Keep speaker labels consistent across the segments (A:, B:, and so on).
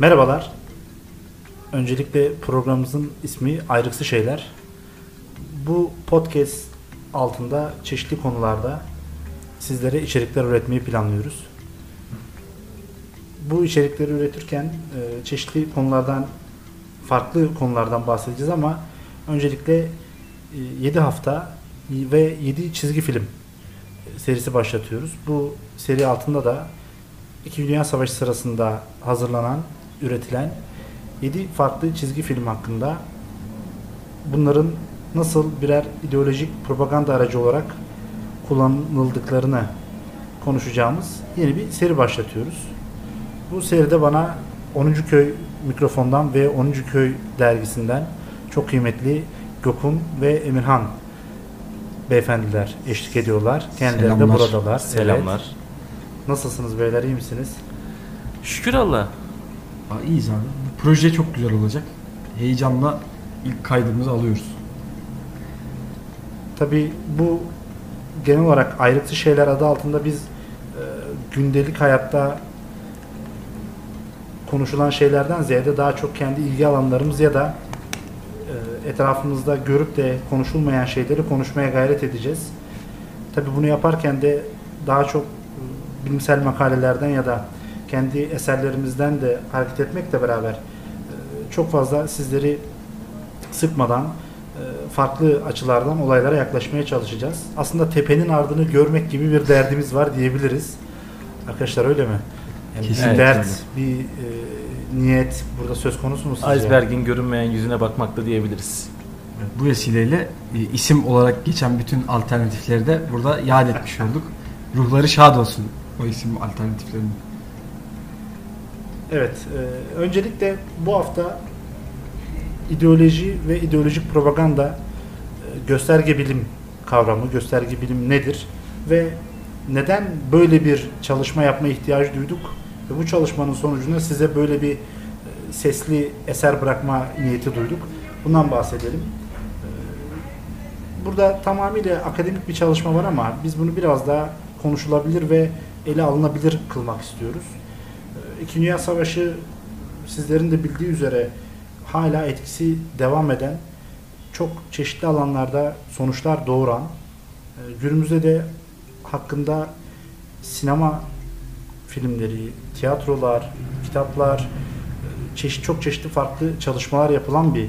A: Merhabalar. Öncelikle programımızın ismi Ayrıksı Şeyler. Bu podcast altında çeşitli konularda sizlere içerikler üretmeyi planlıyoruz. Bu içerikleri üretirken e, çeşitli konulardan farklı konulardan bahsedeceğiz ama öncelikle 7 hafta ve 7 çizgi film serisi başlatıyoruz. Bu seri altında da İki Dünya Savaşı sırasında hazırlanan, üretilen 7 farklı çizgi film hakkında bunların nasıl birer ideolojik propaganda aracı olarak kullanıldıklarını konuşacağımız yeni bir seri başlatıyoruz. Bu seride bana 10. Köy mikrofondan ve 10. Köy dergisinden çok kıymetli Gökhan ve Emirhan beyefendiler eşlik ediyorlar. Kendileri
B: Selamlar.
A: de buradalar.
C: Selamlar.
A: Evet. Nasılsınız beyler iyi misiniz?
C: Şükür Allah.
B: Aa, iyiyiz abi. Bu proje çok güzel olacak. Heyecanla ilk kaydımızı alıyoruz.
A: Tabi bu genel olarak ayrıntı şeyler adı altında biz e, gündelik hayatta konuşulan şeylerden ziyade daha çok kendi ilgi alanlarımız ya da e, etrafımızda görüp de konuşulmayan şeyleri konuşmaya gayret edeceğiz. Tabi bunu yaparken de daha çok e, bilimsel makalelerden ya da kendi eserlerimizden de hareket etmekle beraber e, çok fazla sizleri sıkmadan e, farklı açılardan olaylara yaklaşmaya çalışacağız. Aslında tepenin ardını görmek gibi bir derdimiz var diyebiliriz. Arkadaşlar öyle mi? Yani bir
B: Kesinlikle
A: dert,
B: öyle.
A: bir e, niyet burada söz konusu mu sizce?
C: Iceberg'in görünmeyen yüzüne bakmakta diyebiliriz.
B: Bu vesileyle e, isim olarak geçen bütün alternatifleri de burada yad etmiş olduk. Ruhları şad olsun o isim alternatiflerinin.
A: Evet. e, öncelikle bu hafta ideoloji ve ideolojik propaganda e, gösterge bilim kavramı, gösterge bilim nedir ve neden böyle bir çalışma yapma ihtiyacı duyduk ve bu çalışmanın sonucunda size böyle bir e, sesli eser bırakma niyeti duyduk. Bundan bahsedelim. E, Burada tamamıyla akademik bir çalışma var ama biz bunu biraz daha konuşulabilir ve ele alınabilir kılmak istiyoruz. İkinci Dünya Savaşı sizlerin de bildiği üzere hala etkisi devam eden çok çeşitli alanlarda sonuçlar doğuran e, günümüzde de hakkında sinema filmleri, tiyatrolar, kitaplar, e, çeşit çok çeşitli farklı çalışmalar yapılan bir e,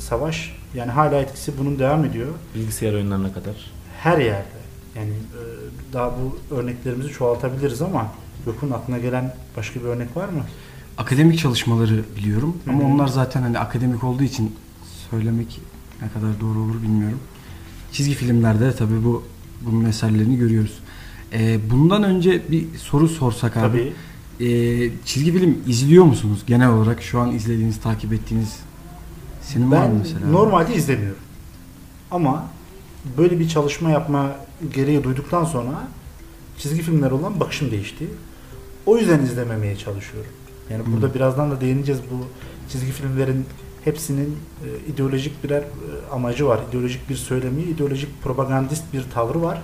A: savaş. Yani hala etkisi bunun devam ediyor.
C: Bilgisayar oyunlarına kadar.
A: Her yerde. Yani e, daha bu örneklerimizi çoğaltabiliriz ama Gökhan aklına gelen başka bir örnek var mı?
B: Akademik çalışmaları biliyorum ama
A: Hı hı.
B: onlar zaten hani akademik olduğu için söylemek ne kadar doğru olur bilmiyorum. Çizgi filmlerde de tabii bu bunun eserlerini görüyoruz. Ee, bundan önce bir soru sorsak abi.
A: Tabii.
B: Ee, çizgi film izliyor musunuz genel olarak şu an izlediğiniz, takip ettiğiniz senin var mı
A: Ben
B: mesela?
A: normalde izlemiyorum. Ama böyle bir çalışma yapma gereği duyduktan sonra çizgi filmler olan bakışım değişti. O yüzden izlememeye çalışıyorum. Yani burada
B: Hı.
A: birazdan da değineceğiz bu çizgi filmlerin hepsinin e, ideolojik birer e, amacı var. İdeolojik bir söylemi, ideolojik propagandist bir tavrı var.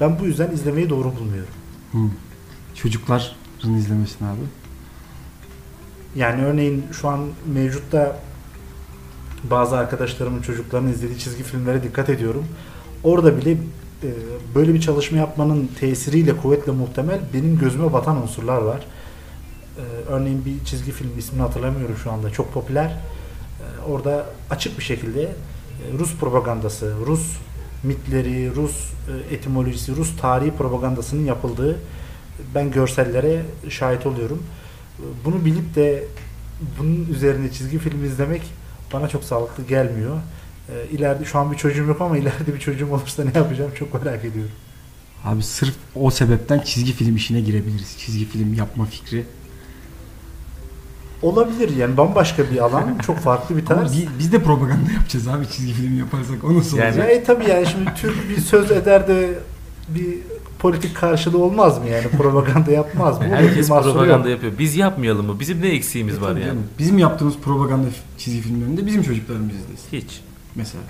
A: Ben bu yüzden izlemeyi doğru bulmuyorum.
B: Hı. Çocukların izlemesini abi.
A: Yani örneğin şu an mevcutta bazı arkadaşlarımın çocuklarının izlediği çizgi filmlere dikkat ediyorum. Orada bile böyle bir çalışma yapmanın tesiriyle kuvvetle muhtemel benim gözüme batan unsurlar var. E, örneğin bir çizgi film ismini hatırlamıyorum şu anda çok popüler. E, orada açık bir şekilde e, Rus propagandası, Rus mitleri, Rus e, etimolojisi, Rus tarihi propagandasının yapıldığı ben görsellere şahit oluyorum. Bunu bilip de bunun üzerine çizgi film izlemek bana çok sağlıklı gelmiyor. E, ileride şu an bir çocuğum yok ama ileride bir çocuğum olursa ne yapacağım çok merak ediyorum.
B: Abi sırf o sebepten çizgi film işine girebiliriz. Çizgi film yapma fikri.
A: Olabilir yani bambaşka bir alan, çok farklı bir tarz.
B: bi- biz de propaganda yapacağız abi çizgi film yaparsak. O nasıl
C: Yani-
A: Ya,
B: olacak?
A: e, tabii yani şimdi Türk bir söz eder de bir politik karşılığı olmaz mı yani propaganda yapmaz mı?
C: Herkes propaganda
A: yok.
C: yapıyor. Biz yapmayalım mı? Bizim ne eksiğimiz
B: E
C: var yani?
B: canım. Bizim yaptığımız propaganda çizgi filmlerinde bizim çocuklarımız izlesin.
C: Hiç.
B: Mesela.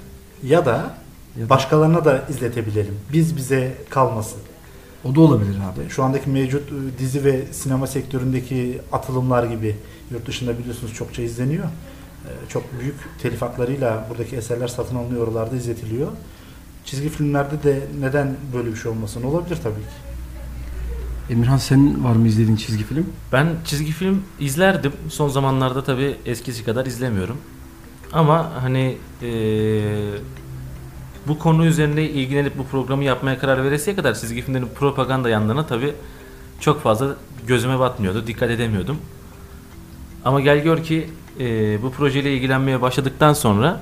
A: Ya da
B: Ya da-
A: başkalarına da izletebilelim. Biz bize kalmasın.
B: O da olabilir abi.
A: Şu andaki mevcut e, dizi ve sinema sektöründeki atılımlar gibi yurt dışında biliyorsunuz çokça izleniyor. E, Çok büyük telif haklarıyla buradaki eserler satın alınıyor, oralarda izletiliyor. Çizgi filmlerde de neden böyle bir şey olmasın? Olabilir tabii ki.
B: Emirhan senin var mı izlediğin çizgi film?
C: Ben çizgi film izlerdim. Son zamanlarda tabii eskisi kadar izlemiyorum. Ama hani eee, bu konu üzerine ilgilenip bu programı yapmaya karar veresiye kadar çizgi filmlerin propaganda yanlarına tabii çok fazla gözüme batmıyordu. Dikkat edemiyordum. Ama gel gör ki eee, bu projeyle ilgilenmeye başladıktan sonra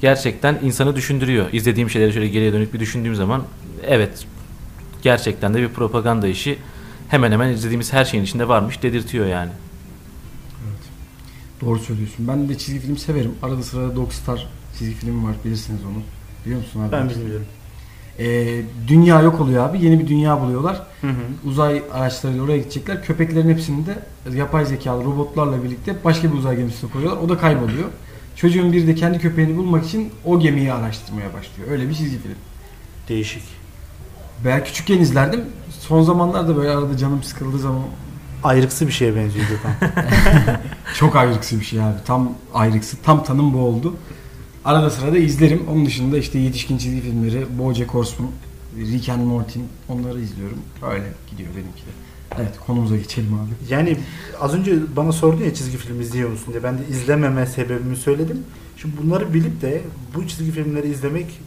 C: gerçekten insanı düşündürüyor. İzlediğim şeyleri şöyle geriye dönük bir düşündüğüm zaman evet gerçekten de bir propaganda işi hemen hemen izlediğimiz her şeyin içinde varmış dedirtiyor yani.
B: Doğru söylüyorsun. Ben de çizgi film severim. Arada sırada Dogstar çizgi filmi var. Bilirsiniz onu. Biliyor musun abi?
A: Ben bilmiyorum.
B: Ee, dünya yok oluyor abi. Yeni bir dünya buluyorlar.
A: Hı hı.
B: Uzay araçlarıyla oraya gidecekler. Köpeklerin hepsini de yapay zekalı robotlarla birlikte başka bir uzay gemisine koyuyorlar. O da kayboluyor. Çocuğun biri de kendi köpeğini bulmak için o gemiyi araştırmaya başlıyor. Öyle bir çizgi film.
A: Değişik.
B: Ben küçükken izlerdim. Son zamanlarda böyle arada canım sıkıldığı zaman
A: Ayrıksı bir şeye benziyor Gökhan.
B: çok ayrıksı bir şey abi. Tam ayrıksı. Tam tanım bu oldu. Arada sırada izlerim. Onun dışında işte yetişkin çizgi filmleri, BoJack Horseman, Rick and Morty onları izliyorum. Öyle gidiyor benimki de. Evet konumuza geçelim abi.
A: Yani az önce bana sordun ya çizgi film izliyor musun diye. Ben de izlememe sebebimi söyledim. Şimdi bunları bilip de bu çizgi filmleri izlemek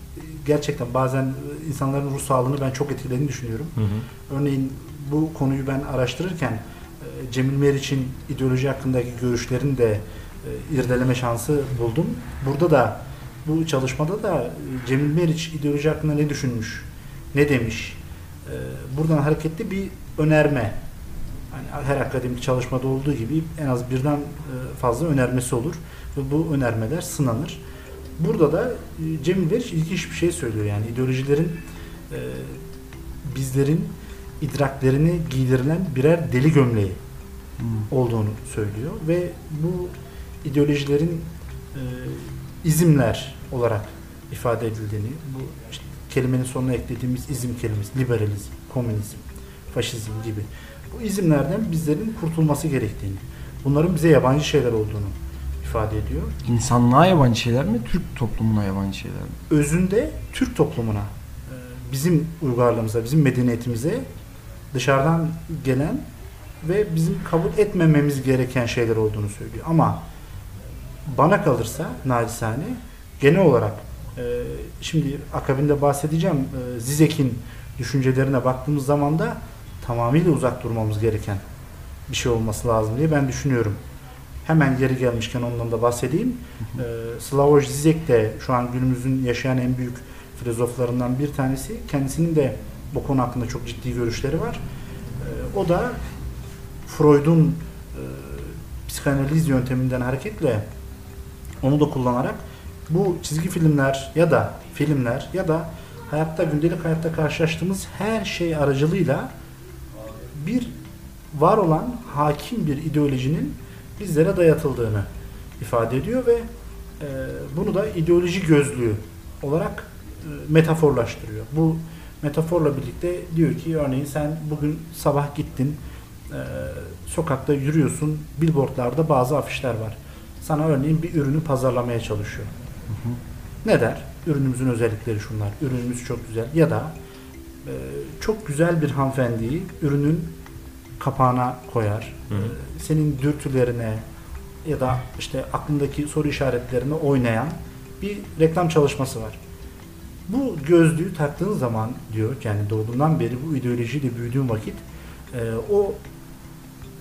A: gerçekten bazen insanların ruh sağlığını ben çok etkilediğini düşünüyorum.
C: Hı hı.
A: Örneğin bu konuyu ben araştırırken Cemil Meriç'in ideoloji hakkındaki görüşlerini de e, irdeleme şansı buldum. Burada da bu çalışmada da e, Cemil Meriç ideoloji hakkında ne düşünmüş, ne demiş. E, Buradan hareketli bir önerme. Hani her akademik çalışmada olduğu gibi en az birden fazla önermesi olur ve bu önermeler sınanır. Burada da Cemil Meriç ilginç bir şey söylüyor yani ideolojilerin bizlerin idraklerini giydirilen birer deli gömleği olduğunu söylüyor ve bu ideolojilerin e, izimler olarak ifade edildiğini, bu işte kelimenin sonuna eklediğimiz izim kelimesi, liberalizm, komünizm, faşizm gibi bu izimlerden bizlerin kurtulması gerektiğini, bunların bize yabancı şeyler olduğunu ifade ediyor.
B: İnsanlığa yabancı şeyler mi? Türk toplumuna yabancı şeyler mi?
A: özünde Türk toplumuna, e, bizim uygarlığımıza, bizim medeniyetimize dışarıdan gelen ve bizim kabul etmememiz gereken şeyler olduğunu söylüyor. Ama bana kalırsa nacizane genel olarak e, şimdi akabinde bahsedeceğim e, Zizek'in düşüncelerine baktığımız zaman da tamamıyla uzak durmamız gereken bir şey olması lazım diye ben düşünüyorum. Hemen geri gelmişken ondan da bahsedeyim. Ee, Slavoj Zizek de şu an günümüzün yaşayan en büyük filozoflarından bir tanesi. Kendisinin de bu konu hakkında çok ciddi görüşleri var. O da Freud'un e, psikanaliz yönteminden hareketle onu da kullanarak bu çizgi filmler ya da filmler ya da hayatta gündelik hayatta karşılaştığımız her şey aracılığıyla bir var olan hakim bir ideolojinin bizlere dayatıldığını ifade ediyor ve e, bunu da ideoloji gözlüğü olarak e, metaforlaştırıyor. Bu metaforla birlikte diyor ki örneğin sen bugün sabah gittin e, sokakta yürüyorsun billboardlarda bazı afişler var. Sana örneğin bir ürünü pazarlamaya çalışıyor. Ne der? Ürünümüzün özellikleri şunlar. Ürünümüz çok güzel. Ya da e, çok güzel bir hanımefendiyi ürünün kapağına koyar.
C: Hı hı.
A: E, senin dürtülerine ya da işte aklındaki soru işaretlerine oynayan bir reklam çalışması var. Bu gözlüğü taktığın zaman diyor yani doğduğundan beri bu ideolojiyle büyüdüğün vakit e, o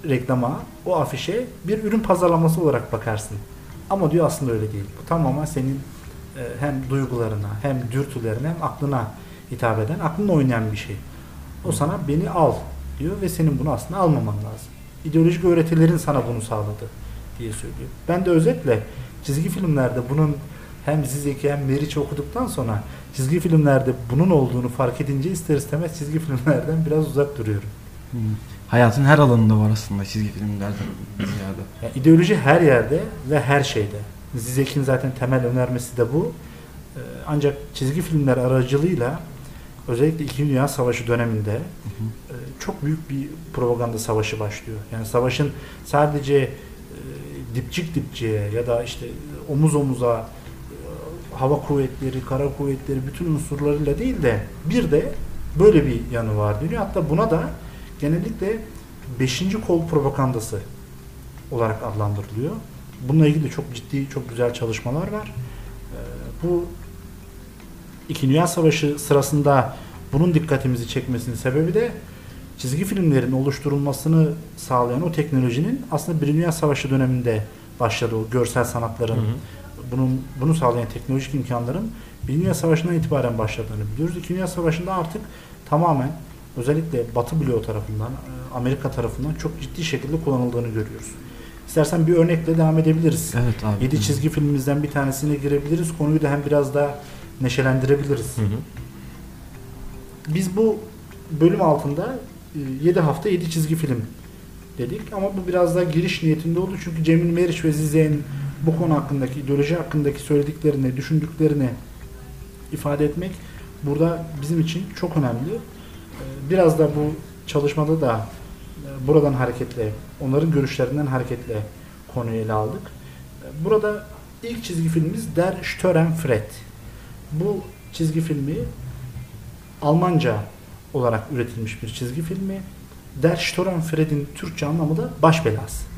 A: reklama, o afişe bir ürün pazarlaması olarak bakarsın. Ama diyor aslında öyle değil. Bu tamamen senin e, hem duygularına, hem dürtülerine, hem aklına hitap eden, aklınla oynayan bir şey. O sana beni al diyor ve senin bunu aslında almaman lazım. İdeolojik öğretilerin sana bunu sağladı diye söylüyor. Ben de özetle çizgi filmlerde bunun hem Zizek'i hem Meriç'i okuduktan sonra çizgi filmlerde bunun olduğunu fark edince ister istemez çizgi filmlerden biraz uzak duruyorum.
B: Hmm. Hayatın her alanında var aslında çizgi filmlerden ziyade.
A: Yani ideoloji her yerde ve her şeyde. Zizek'in zaten temel önermesi de bu. Ee, Ancak çizgi filmler aracılığıyla özellikle 2. Dünya Savaşı döneminde e, çok büyük bir propaganda savaşı başlıyor. Yani savaşın sadece e, dipçik dipçiye ya da işte omuz omuza e, hava kuvvetleri, kara kuvvetleri bütün unsurlarıyla değil de bir de böyle bir yanı var deniyor. Hatta buna da genellikle 5. kol propagandası olarak adlandırılıyor. Bununla ilgili çok ciddi, çok güzel çalışmalar var. Ee, bu İkinci Dünya Savaşı sırasında bunun dikkatimizi çekmesinin sebebi de çizgi filmlerin oluşturulmasını sağlayan o teknolojinin aslında Birinci Dünya Savaşı döneminde başladı o görsel sanatların
C: Hı hı.
A: bunun bunu sağlayan teknolojik imkanların Birinci Dünya Savaşı'ndan itibaren başladığını biliyoruz. İkinci Dünya Savaşı'nda artık tamamen özellikle Batı bloğu tarafından, e, Amerika tarafından çok ciddi şekilde kullanıldığını görüyoruz. İstersen bir örnekle devam edebiliriz.
B: Evet abi.
A: 7 çizgi filmimizden bir tanesine girebiliriz. Konuyu da hem biraz daha neşelendirebiliriz.
C: Hı hı.
A: Biz bu bölüm altında 7 hafta 7 çizgi film dedik ama bu biraz daha giriş niyetinde oldu. Çünkü Cemil Meriç ve Zize'nin bu konu hakkındaki, ideoloji hakkındaki söylediklerini, düşündüklerini ifade etmek burada bizim için çok önemli. Ee, Biraz da bu çalışmada da e, buradan hareketle, onların görüşlerinden hareketle konuyu ele aldık. Ee, Burada ilk çizgi filmimiz Der Störenfried. Bu çizgi filmi Almanca olarak üretilmiş bir çizgi filmi. Der Störenfried'in Türkçe anlamı da baş belası.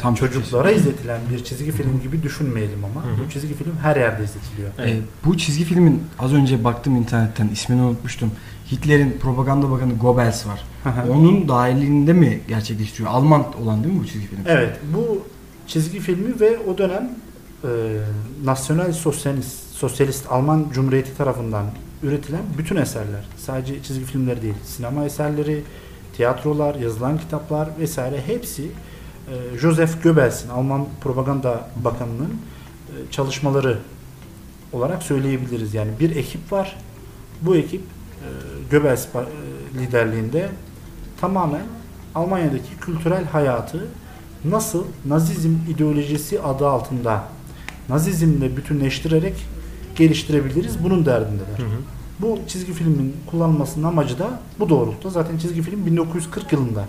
B: Tam
A: çocuklara izletilen bir çizgi film gibi düşünmeyelim ama
C: Hı hı.
A: bu çizgi film her yerde izletiliyor.
C: Evet.
B: Ee, bu çizgi filmin az önce baktım internetten ismini unutmuştum. Hitler'in propaganda bakanı Goebbels var.
A: Hı hı.
B: Onun dahilinde mi gerçekleştiriyor? Alman olan değil mi bu çizgi film?
A: Evet, bu çizgi filmi ve o dönem e, Nasyonal Sosyalist, Sosyalist Alman Cumhuriyeti tarafından üretilen bütün eserler, sadece çizgi filmleri değil, sinema eserleri, tiyatrolar, yazılan kitaplar vesaire hepsi e, Joseph Goebbels'in, Alman Propaganda Bakanı'nın e, çalışmaları olarak söyleyebiliriz. Yani bir ekip var. Bu ekip e, Goebbels e, liderliğinde tamamen Almanya'daki kültürel hayatı nasıl Nazizm ideolojisi adı altında Nazizmle bütünleştirerek geliştirebiliriz bunun derdindeler.
C: Hı hı.
A: Bu çizgi filmin kullanılmasının amacı da bu doğrultuda. Zaten çizgi film 1940 yılında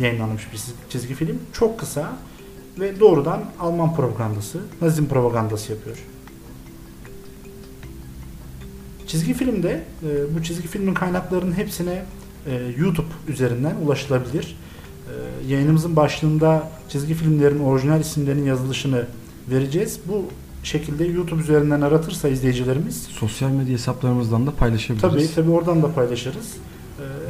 A: yayınlanmış bir çiz- çizgi film. Çok kısa ve doğrudan Alman propagandası, Nazizm propagandası yapıyor. Çizgi filmde e, bu çizgi filmin kaynaklarının hepsine e, YouTube üzerinden ulaşılabilir. E, yayınımızın başlığında çizgi filmlerin orijinal isimlerinin yazılışını vereceğiz. Bu şekilde YouTube üzerinden aratırsa izleyicilerimiz
B: Sosyal medya hesaplarımızdan da paylaşabiliriz.
A: Tabii tabii oradan da paylaşırız.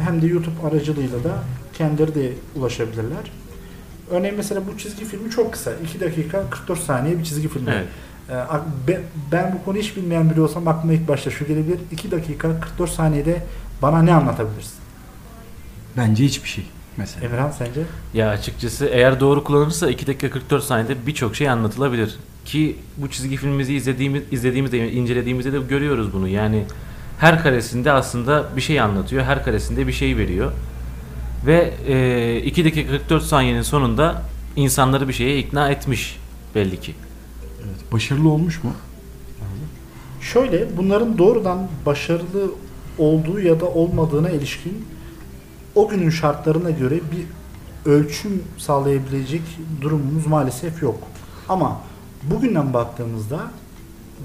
A: Hem de YouTube aracılığıyla da kendileri de ulaşabilirler. Örneğin mesela bu çizgi filmi çok kısa. 2 dakika 44 saniye bir çizgi film.
C: Evet.
A: Ee, Ben bu konuyu hiç bilmeyen biri olsam aklıma ilk başta şu gelebilir. 2 dakika 44 saniyede bana ne anlatabilirsin?
B: Bence hiçbir şey mesela.
A: Emirhan sence?
C: Ya açıkçası eğer doğru kullanılırsa 2 dakika 44 saniyede birçok şey anlatılabilir. Ki bu çizgi filmimizi izlediğimiz izlediğimizde incelediğimizde de görüyoruz bunu. Yani her karesinde aslında bir şey anlatıyor. Her karesinde bir şey veriyor. Ve 2 dakika 44 saniyenin sonunda insanları bir şeye ikna etmiş belli ki.
B: Evet. Başarılı olmuş mu?
A: Şöyle bunların doğrudan başarılı olduğu ya da olmadığına ilişkin o günün şartlarına göre bir ölçüm sağlayabilecek durumumuz maalesef yok. Ama bugünden baktığımızda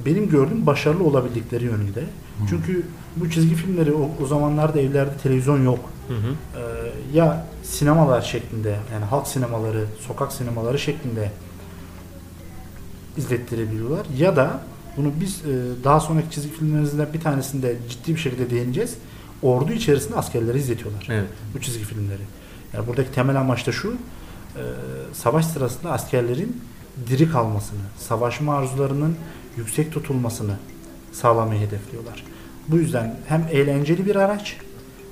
A: benim gördüğüm başarılı olabildikleri yönünde. Çünkü bu çizgi filmleri o, o zamanlarda evlerde televizyon yok.
C: Hı hı.
A: Ee, ya sinemalar şeklinde yani halk sinemaları, sokak sinemaları şeklinde izlettirebiliyorlar ya da bunu biz e, daha sonraki çizgi filmlerimizden bir tanesinde ciddi bir şekilde değineceğiz. Ordu içerisinde askerleri izletiyorlar
C: Evet.
A: bu çizgi filmleri. Yani buradaki temel amaç da şu e, savaş sırasında askerlerin diri kalmasını, savaşma arzularının yüksek tutulmasını sağlamayı hedefliyorlar. Bu yüzden hem eğlenceli bir araç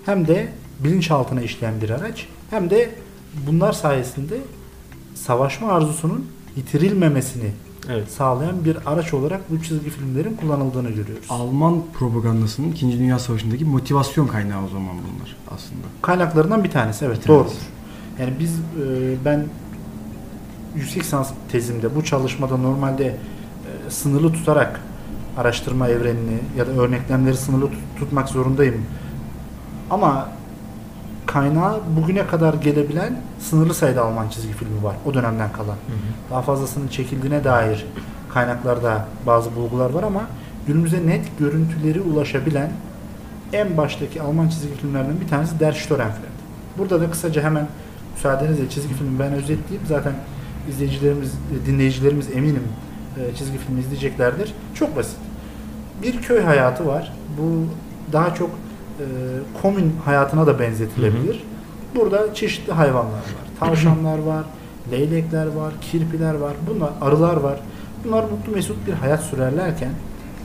A: hem de bilinçaltına işleyen bir araç hem de bunlar sayesinde savaşma arzusunun yitirilmemesini
C: Evet.
A: sağlayan bir araç olarak bu çizgi filmlerin kullanıldığını görüyoruz.
B: Alman propagandasının 2. Dünya Savaşı'ndaki motivasyon kaynağı o zaman bunlar aslında.
A: Kaynaklarından bir tanesi evet
B: Bir tanesi.
A: doğrudur. Yani biz e, ben yüksek lisans tezimde bu çalışmada normalde e, sınırlı tutarak araştırma evrenini ya da örneklemleri sınırlı tut- tutmak zorundayım. Ama kaynağı bugüne kadar gelebilen sınırlı sayıda Alman çizgi filmi var o dönemden kalan. Daha fazlasının çekildiğine dair kaynaklarda bazı bulgular var ama günümüze net görüntüleri ulaşabilen en baştaki Alman çizgi filmlerden bir tanesi Der Störenfried. Burada da kısaca hemen müsaadenizle çizgi filmi ben özetleyeyim. Zaten izleyicilerimiz, dinleyicilerimiz eminim e, çizgi filmi izleyeceklerdir. Çok basit. Bir köy hayatı var. Bu daha çok komün hayatına da benzetilebilir. Burada çeşitli hayvanlar var. Tavşanlar var, leylekler var, kirpiler var, bunlar arılar var. Bunlar mutlu mesut bir hayat sürerlerken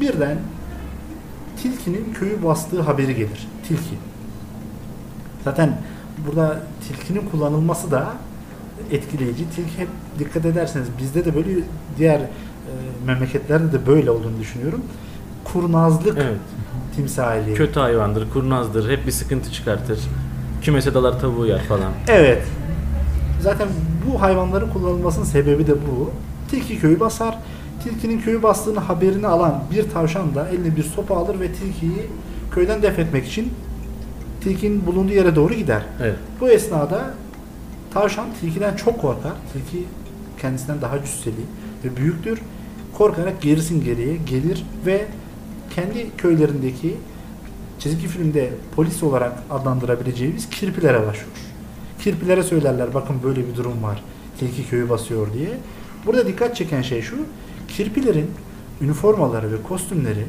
A: birden tilkinin köyü bastığı haberi gelir. Tilki. Zaten burada tilkinin kullanılması da etkileyici. Tilki hep dikkat ederseniz bizde de böyle diğer e, memleketlerde de böyle olduğunu düşünüyorum. Kurnazlık
C: Evet.
A: Timsali.
C: Kötü hayvandır, kurnazdır, hep bir sıkıntı çıkartır. Kümese dalar tavuğu yer falan.
A: Evet. Zaten bu hayvanların kullanılmasının sebebi de bu. Tilki köyü basar. Tilkinin köyü bastığını haberini alan bir tavşan da eline bir sopa alır ve tilkiyi köyden def etmek için tilkinin bulunduğu yere doğru gider.
C: Evet.
A: Bu esnada tavşan tilkiden çok korkar. Tilki kendisinden daha cüsseli ve büyüktür. Korkarak gerisin geriye gelir ve kendi köylerindeki çizgi filmde polis olarak adlandırabileceğimiz kirpilere başvurur. Kirpilere söylerler bakın böyle bir durum var. Tilki köyü basıyor diye. Burada dikkat çeken şey şu. Kirpilerin üniformaları ve kostümleri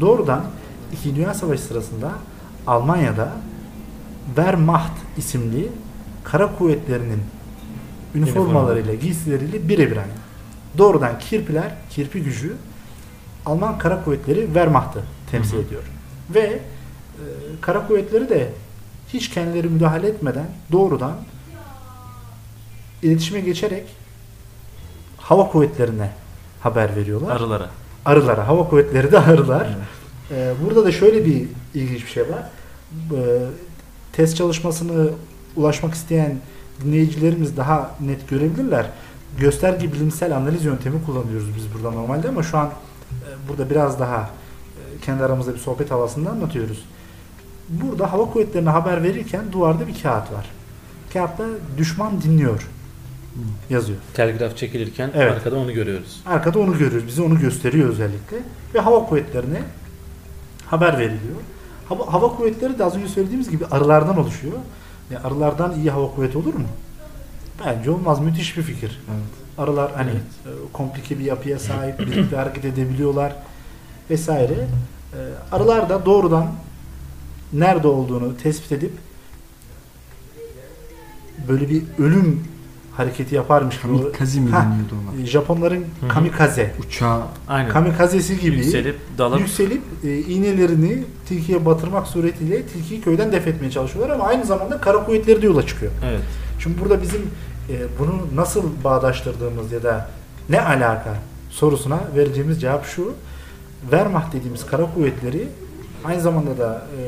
A: doğrudan İkinci Dünya Savaşı sırasında Almanya'da Wehrmacht isimli kara kuvvetlerinin üniformalarıyla, giysileriyle birebir aynı. Doğrudan kirpiler, kirpi gücü Alman kara kuvvetleri Wehrmacht'ı temsil
C: Hı hı.
A: ediyor. Ve e, kara kuvvetleri de hiç kendileri müdahale etmeden doğrudan iletişime geçerek hava kuvvetlerine haber veriyorlar.
C: Arılara.
A: Arılara, hava kuvvetleri de arılar. Ee, burada da şöyle bir ilginç bir şey var. Ee, test çalışmasını ulaşmak isteyen dinleyicilerimiz daha net görebilirler. Gösterge bilimsel analiz yöntemi kullanıyoruz biz burada normalde ama şu an burada biraz daha e, kendi aramızda bir sohbet havasında anlatıyoruz. Burada hava kuvvetlerine haber verirken duvarda bir kağıt var. Kağıtta düşman dinliyor yazıyor.
C: Telgraf çekilirken
A: Evet.
C: arkada onu görüyoruz.
A: Arkada onu görüyoruz. Bize onu gösteriyor özellikle. Ve hava kuvvetlerine haber veriliyor. Hava, hava kuvvetleri de az önce söylediğimiz gibi arılardan oluşuyor. Ya arılardan iyi hava kuvveti olur mu? Bence olmaz. Müthiş bir fikir.
B: Evet.
A: Arılar hani
C: Evet.
A: e, komplike bir yapıya sahip, birlikte hareket edebiliyorlar vesaire. E, arılar da doğrudan nerede olduğunu tespit edip böyle bir ölüm hareketi yaparmış.
B: Kamikaze mi deniyordu ona?
A: e, Japonların
C: Hı hı.
A: kamikaze
B: Uçağı
C: Aynen.
A: kamikazesi gibi
C: Yükselip dalıp
A: yükselip e, iğnelerini tilkiye batırmak suretiyle tilkiyi köyden def etmeye çalışıyorlar ama aynı zamanda kara kuvvetleri de yola çıkıyor.
C: evet.
A: Şimdi burada bizim e, bunu nasıl bağdaştırdığımız ya da ne alaka sorusuna vereceğimiz cevap şu. Wehrmacht dediğimiz kara kuvvetleri aynı zamanda da e,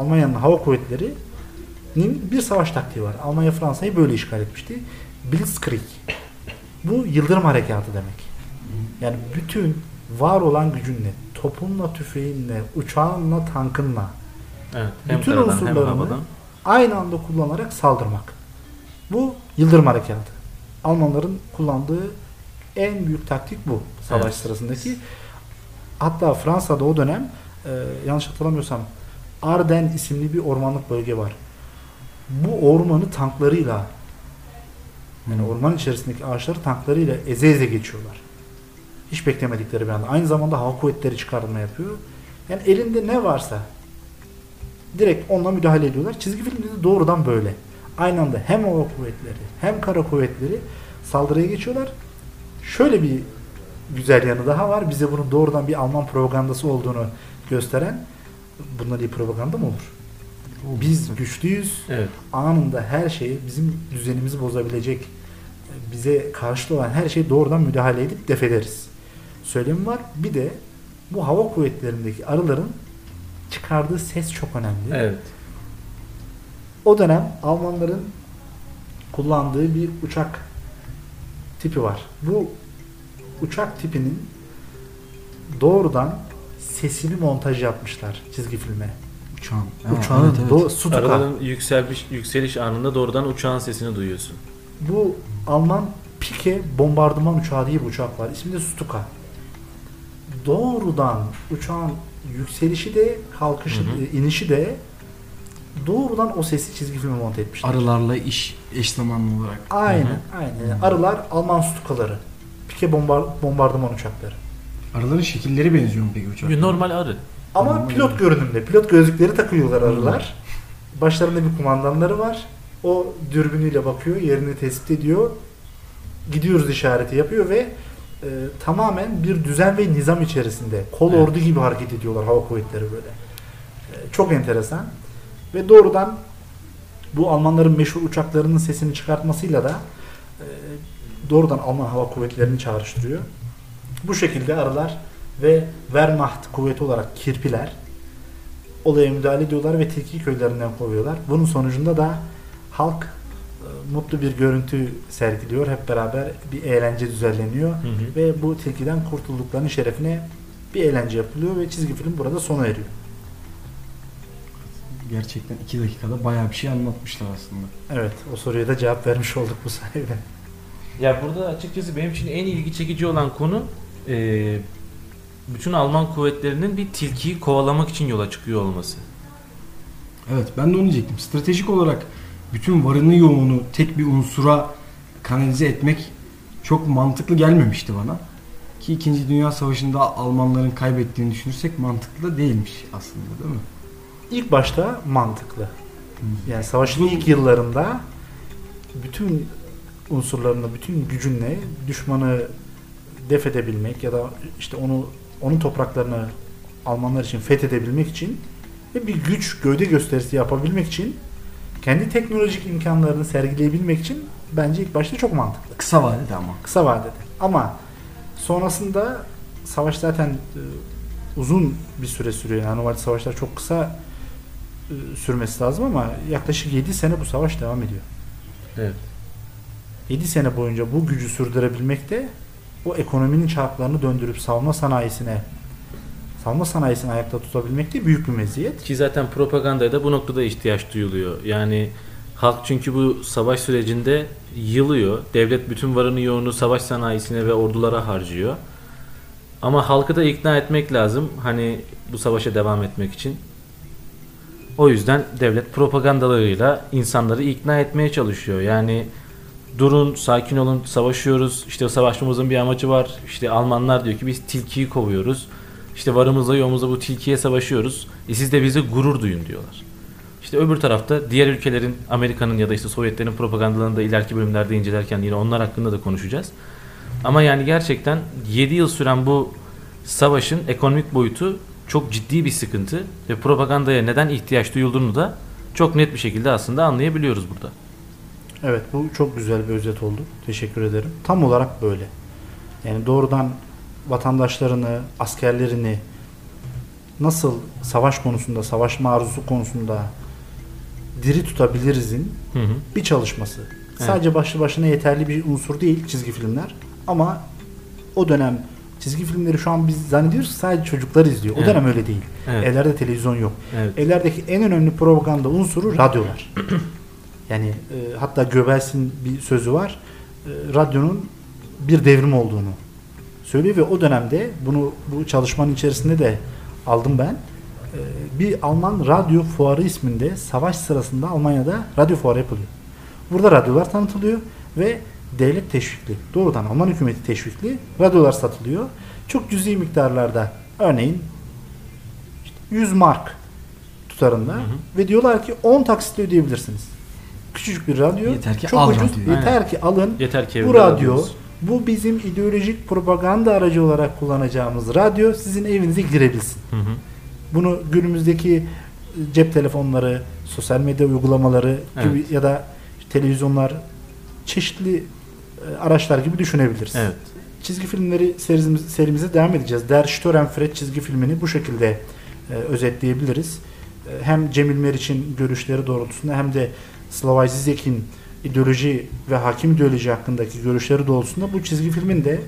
A: Almanya'nın hava kuvvetlerinin bir savaş taktiği var. Almanya Fransa'yı böyle işgal etmişti. Blitzkrieg. Bu yıldırım harekatı demek. Yani bütün var olan gücünle, topunla, tüfeğinle, uçağınla, tankınla
C: Evet. Hem
A: bütün
C: karadan
A: unsurlarını aynı anda kullanarak saldırmak. Bu yıldırım harekatı. Almanların kullandığı en büyük taktik bu savaş
C: Evet.
A: sırasındaki. Hatta Fransa'da o dönem e, yanlış hatırlamıyorsam Arden isimli bir ormanlık bölge var. Bu ormanı tanklarıyla yani orman içerisindeki ağaçları tanklarıyla eze eze geçiyorlar. Hiç beklemedikleri bir anda. Aynı zamanda hava kuvvetleri çıkarma yapıyor. Yani elinde ne varsa direkt onunla müdahale ediyorlar. Çizgi filmde de doğrudan böyle. Aynı anda hem hava kuvvetleri hem kara kuvvetleri saldırıya geçiyorlar. Şöyle bir güzel yanı daha var. Bize bunun doğrudan bir Alman propagandası olduğunu gösteren bunlar iyi propaganda mı olur? Biz güçlüyüz.
C: Evet.
A: Anında her şeyi bizim düzenimizi bozabilecek bize karşı olan her şeyi doğrudan müdahale edip def ederiz. Söylemi var. Bir de bu hava kuvvetlerindeki arıların çıkardığı ses çok önemli.
C: Evet.
A: O dönem Almanların kullandığı bir uçak tipi var. Bu uçak tipinin doğrudan sesini montaj yapmışlar çizgi filme.
B: Uçağın. Ha,
A: Uçağın
B: evet, evet.
A: do- Stuka.
C: Araların yükseliş, yükseliş anında doğrudan uçağın sesini duyuyorsun.
A: Bu Alman Pike bombardıman uçağı diye bir uçak var. İsmi de Stuka. Doğrudan uçağın yükselişi de kalkışı,
C: Hı hı.
A: e, inişi de doğrudan o sesi çizgi filme monte etmişler.
B: Arılarla iş eş zamanlı olarak.
A: Aynen,
C: Hı hı.
A: aynen. Arılar Alman Stukaları. Pike bombar, bombardıman uçakları.
B: Arıların şekilleri benziyor mu peki uçaklara?
C: Normal arı.
A: Ama
B: Anladım.
A: pilot görünümde. Pilot gözlükleri takıyorlar arılar. Başlarında bir kumandanları var. O dürbünüyle bakıyor, yerini tespit ediyor. Gidiyoruz işareti yapıyor ve e, tamamen bir düzen ve nizam içerisinde. Kol
C: Evet.
A: ordu gibi hareket ediyorlar hava kuvvetleri böyle. E, çok enteresan. Ve doğrudan bu Almanların meşhur uçaklarının sesini çıkartmasıyla da e, doğrudan Alman hava kuvvetlerini çağrıştırıyor. Bu şekilde arılar ve Wehrmacht kuvveti olarak kirpiler olaya müdahale ediyorlar ve tilki köylerinden kovuyorlar. Bunun sonucunda da halk e, mutlu bir görüntü sergiliyor. Hep beraber bir eğlence düzenleniyor
C: Hı hı.
A: ve bu tilkiden kurtulduklarının şerefine bir eğlence yapılıyor ve çizgi film burada sona eriyor.
B: Gerçekten iki dakikada bayağı bir şey anlatmışlar aslında.
A: Evet, o soruya da cevap vermiş olduk bu sayede.
C: Ya burada açıkçası benim için en ilgi çekici olan konu e, bütün Alman kuvvetlerinin bir tilkiyi kovalamak için yola çıkıyor olması.
B: Evet ben de onu diyecektim. Stratejik olarak bütün varını yoğunu tek bir unsura kanalize etmek çok mantıklı gelmemişti bana. Ki 2. Dünya Savaşı'nda Almanların kaybettiğini düşünürsek mantıklı da değilmiş aslında değil mi?
A: İlk başta mantıklı. Yani savaşın ilk yıllarında bütün unsurlarını, bütün gücünle düşmanı def edebilmek ya da işte onu onun topraklarını Almanlar için fethedebilmek için ve bir güç gövde gösterisi yapabilmek için kendi teknolojik imkanlarını sergileyebilmek için bence ilk başta çok mantıklı.
B: Kısa vadede ama.
A: Kısa vadede. Ama sonrasında savaş zaten e, uzun bir süre sürüyor. Yani normalde savaşlar çok kısa sürmesi lazım ama yaklaşık 7 sene bu savaş devam ediyor.
C: Evet.
A: 7 sene boyunca bu gücü sürdürebilmekte o ekonominin çarklarını döndürüp savunma sanayisine savunma sanayisini ayakta tutabilmek de büyük bir meziyet.
C: Ki zaten propagandaya da bu noktada ihtiyaç duyuluyor. Yani halk çünkü bu savaş sürecinde yılıyor. Devlet bütün varını yoğunu savaş sanayisine ve ordulara harcıyor. Ama halkı da ikna etmek lazım. Hani bu savaşa devam etmek için. O yüzden devlet propagandalarıyla insanları ikna etmeye çalışıyor. Yani durun, sakin olun, savaşıyoruz. İşte savaşmamızın bir amacı var. İşte Almanlar diyor ki biz tilkiyi kovuyoruz. İşte varımızla yoğumuzla bu tilkiye savaşıyoruz. E siz de bize gurur duyun diyorlar. İşte öbür tarafta diğer ülkelerin, Amerika'nın ya da işte Sovyetlerin propagandalarını da ileriki bölümlerde incelerken yine onlar hakkında da konuşacağız. Ama yani gerçekten 7 yıl süren bu savaşın ekonomik boyutu çok ciddi bir sıkıntı ve propagandaya neden ihtiyaç duyulduğunu da çok net bir şekilde aslında anlayabiliyoruz burada.
A: Evet bu çok güzel bir özet oldu. Teşekkür ederim. Tam olarak böyle. Yani doğrudan vatandaşlarını, askerlerini nasıl savaş konusunda, savaş maruzu konusunda diri tutabilirizin
C: Hı hı.
A: bir çalışması. Sadece başlı başına yeterli bir unsur değil çizgi filmler. Ama o dönem çizgi filmleri şu an biz zannediyoruz ki sadece çocuklar izliyor. O
C: Evet.
A: dönem öyle değil.
C: Evet.
A: Evlerde televizyon yok.
C: Evet.
A: Evlerdeki en önemli propaganda unsuru radyolar. yani e, hatta Göbels'in bir sözü var. E, radyonun bir devrim olduğunu söylüyor ve o dönemde bunu bu çalışmanın içerisinde de aldım ben. E, bir Alman radyo fuarı isminde savaş sırasında Almanya'da radyo fuarı yapılıyor. Burada radyolar tanıtılıyor ve devlet teşvikli, doğrudan Alman hükümeti teşvikli radyolar satılıyor. Çok cüzi miktarlarda örneğin işte 100 mark tutarında ve diyorlar ki 10 taksitle ödeyebilirsiniz. Küçücük bir radyo.
B: Yeter ki
A: çok
B: al
A: ucuz.
B: radyoyu.
A: Yeter ki alın.
C: Yeter ki
A: Bu radyo,
C: alıyoruz.
A: bu bizim ideolojik propaganda aracı olarak kullanacağımız radyo sizin evinize girebilsin.
C: Hı hı.
A: Bunu günümüzdeki cep telefonları, sosyal medya uygulamaları gibi
C: Evet.
A: ya da televizyonlar çeşitli e, araçlar gibi düşünebiliriz.
C: Evet.
A: Çizgi filmleri serimiz, serimize devam edeceğiz. Der Störenfred çizgi filmini bu şekilde e, özetleyebiliriz. E, hem Cemil Meriç'in görüşleri doğrultusunda hem de Slavoj Zizek'in ideoloji ve hakim ideoloji hakkındaki görüşleri doğrultusunda bu çizgi filmin de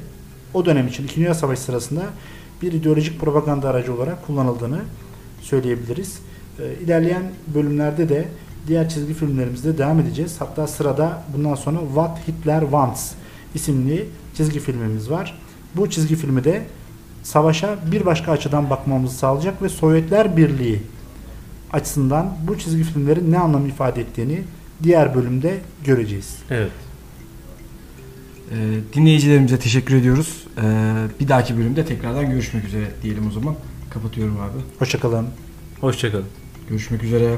A: o dönem için 2. Dünya Savaşı sırasında bir ideolojik propaganda aracı olarak kullanıldığını söyleyebiliriz. E, ilerleyen bölümlerde de diğer çizgi filmlerimizde devam edeceğiz. Hatta sırada bundan sonra What Hitler Wants isimli çizgi filmimiz var. Bu çizgi filmi de savaşa bir başka açıdan bakmamızı sağlayacak ve Sovyetler Birliği açısından bu çizgi filmlerin ne anlam ifade ettiğini diğer bölümde göreceğiz.
C: Evet.
B: Ee, dinleyicilerimize teşekkür ediyoruz. Ee, bir dahaki bölümde tekrardan görüşmek üzere diyelim o zaman. Kapatıyorum abi.
A: Hoşçakalın.
C: Hoşçakalın.
B: Görüşmek üzere.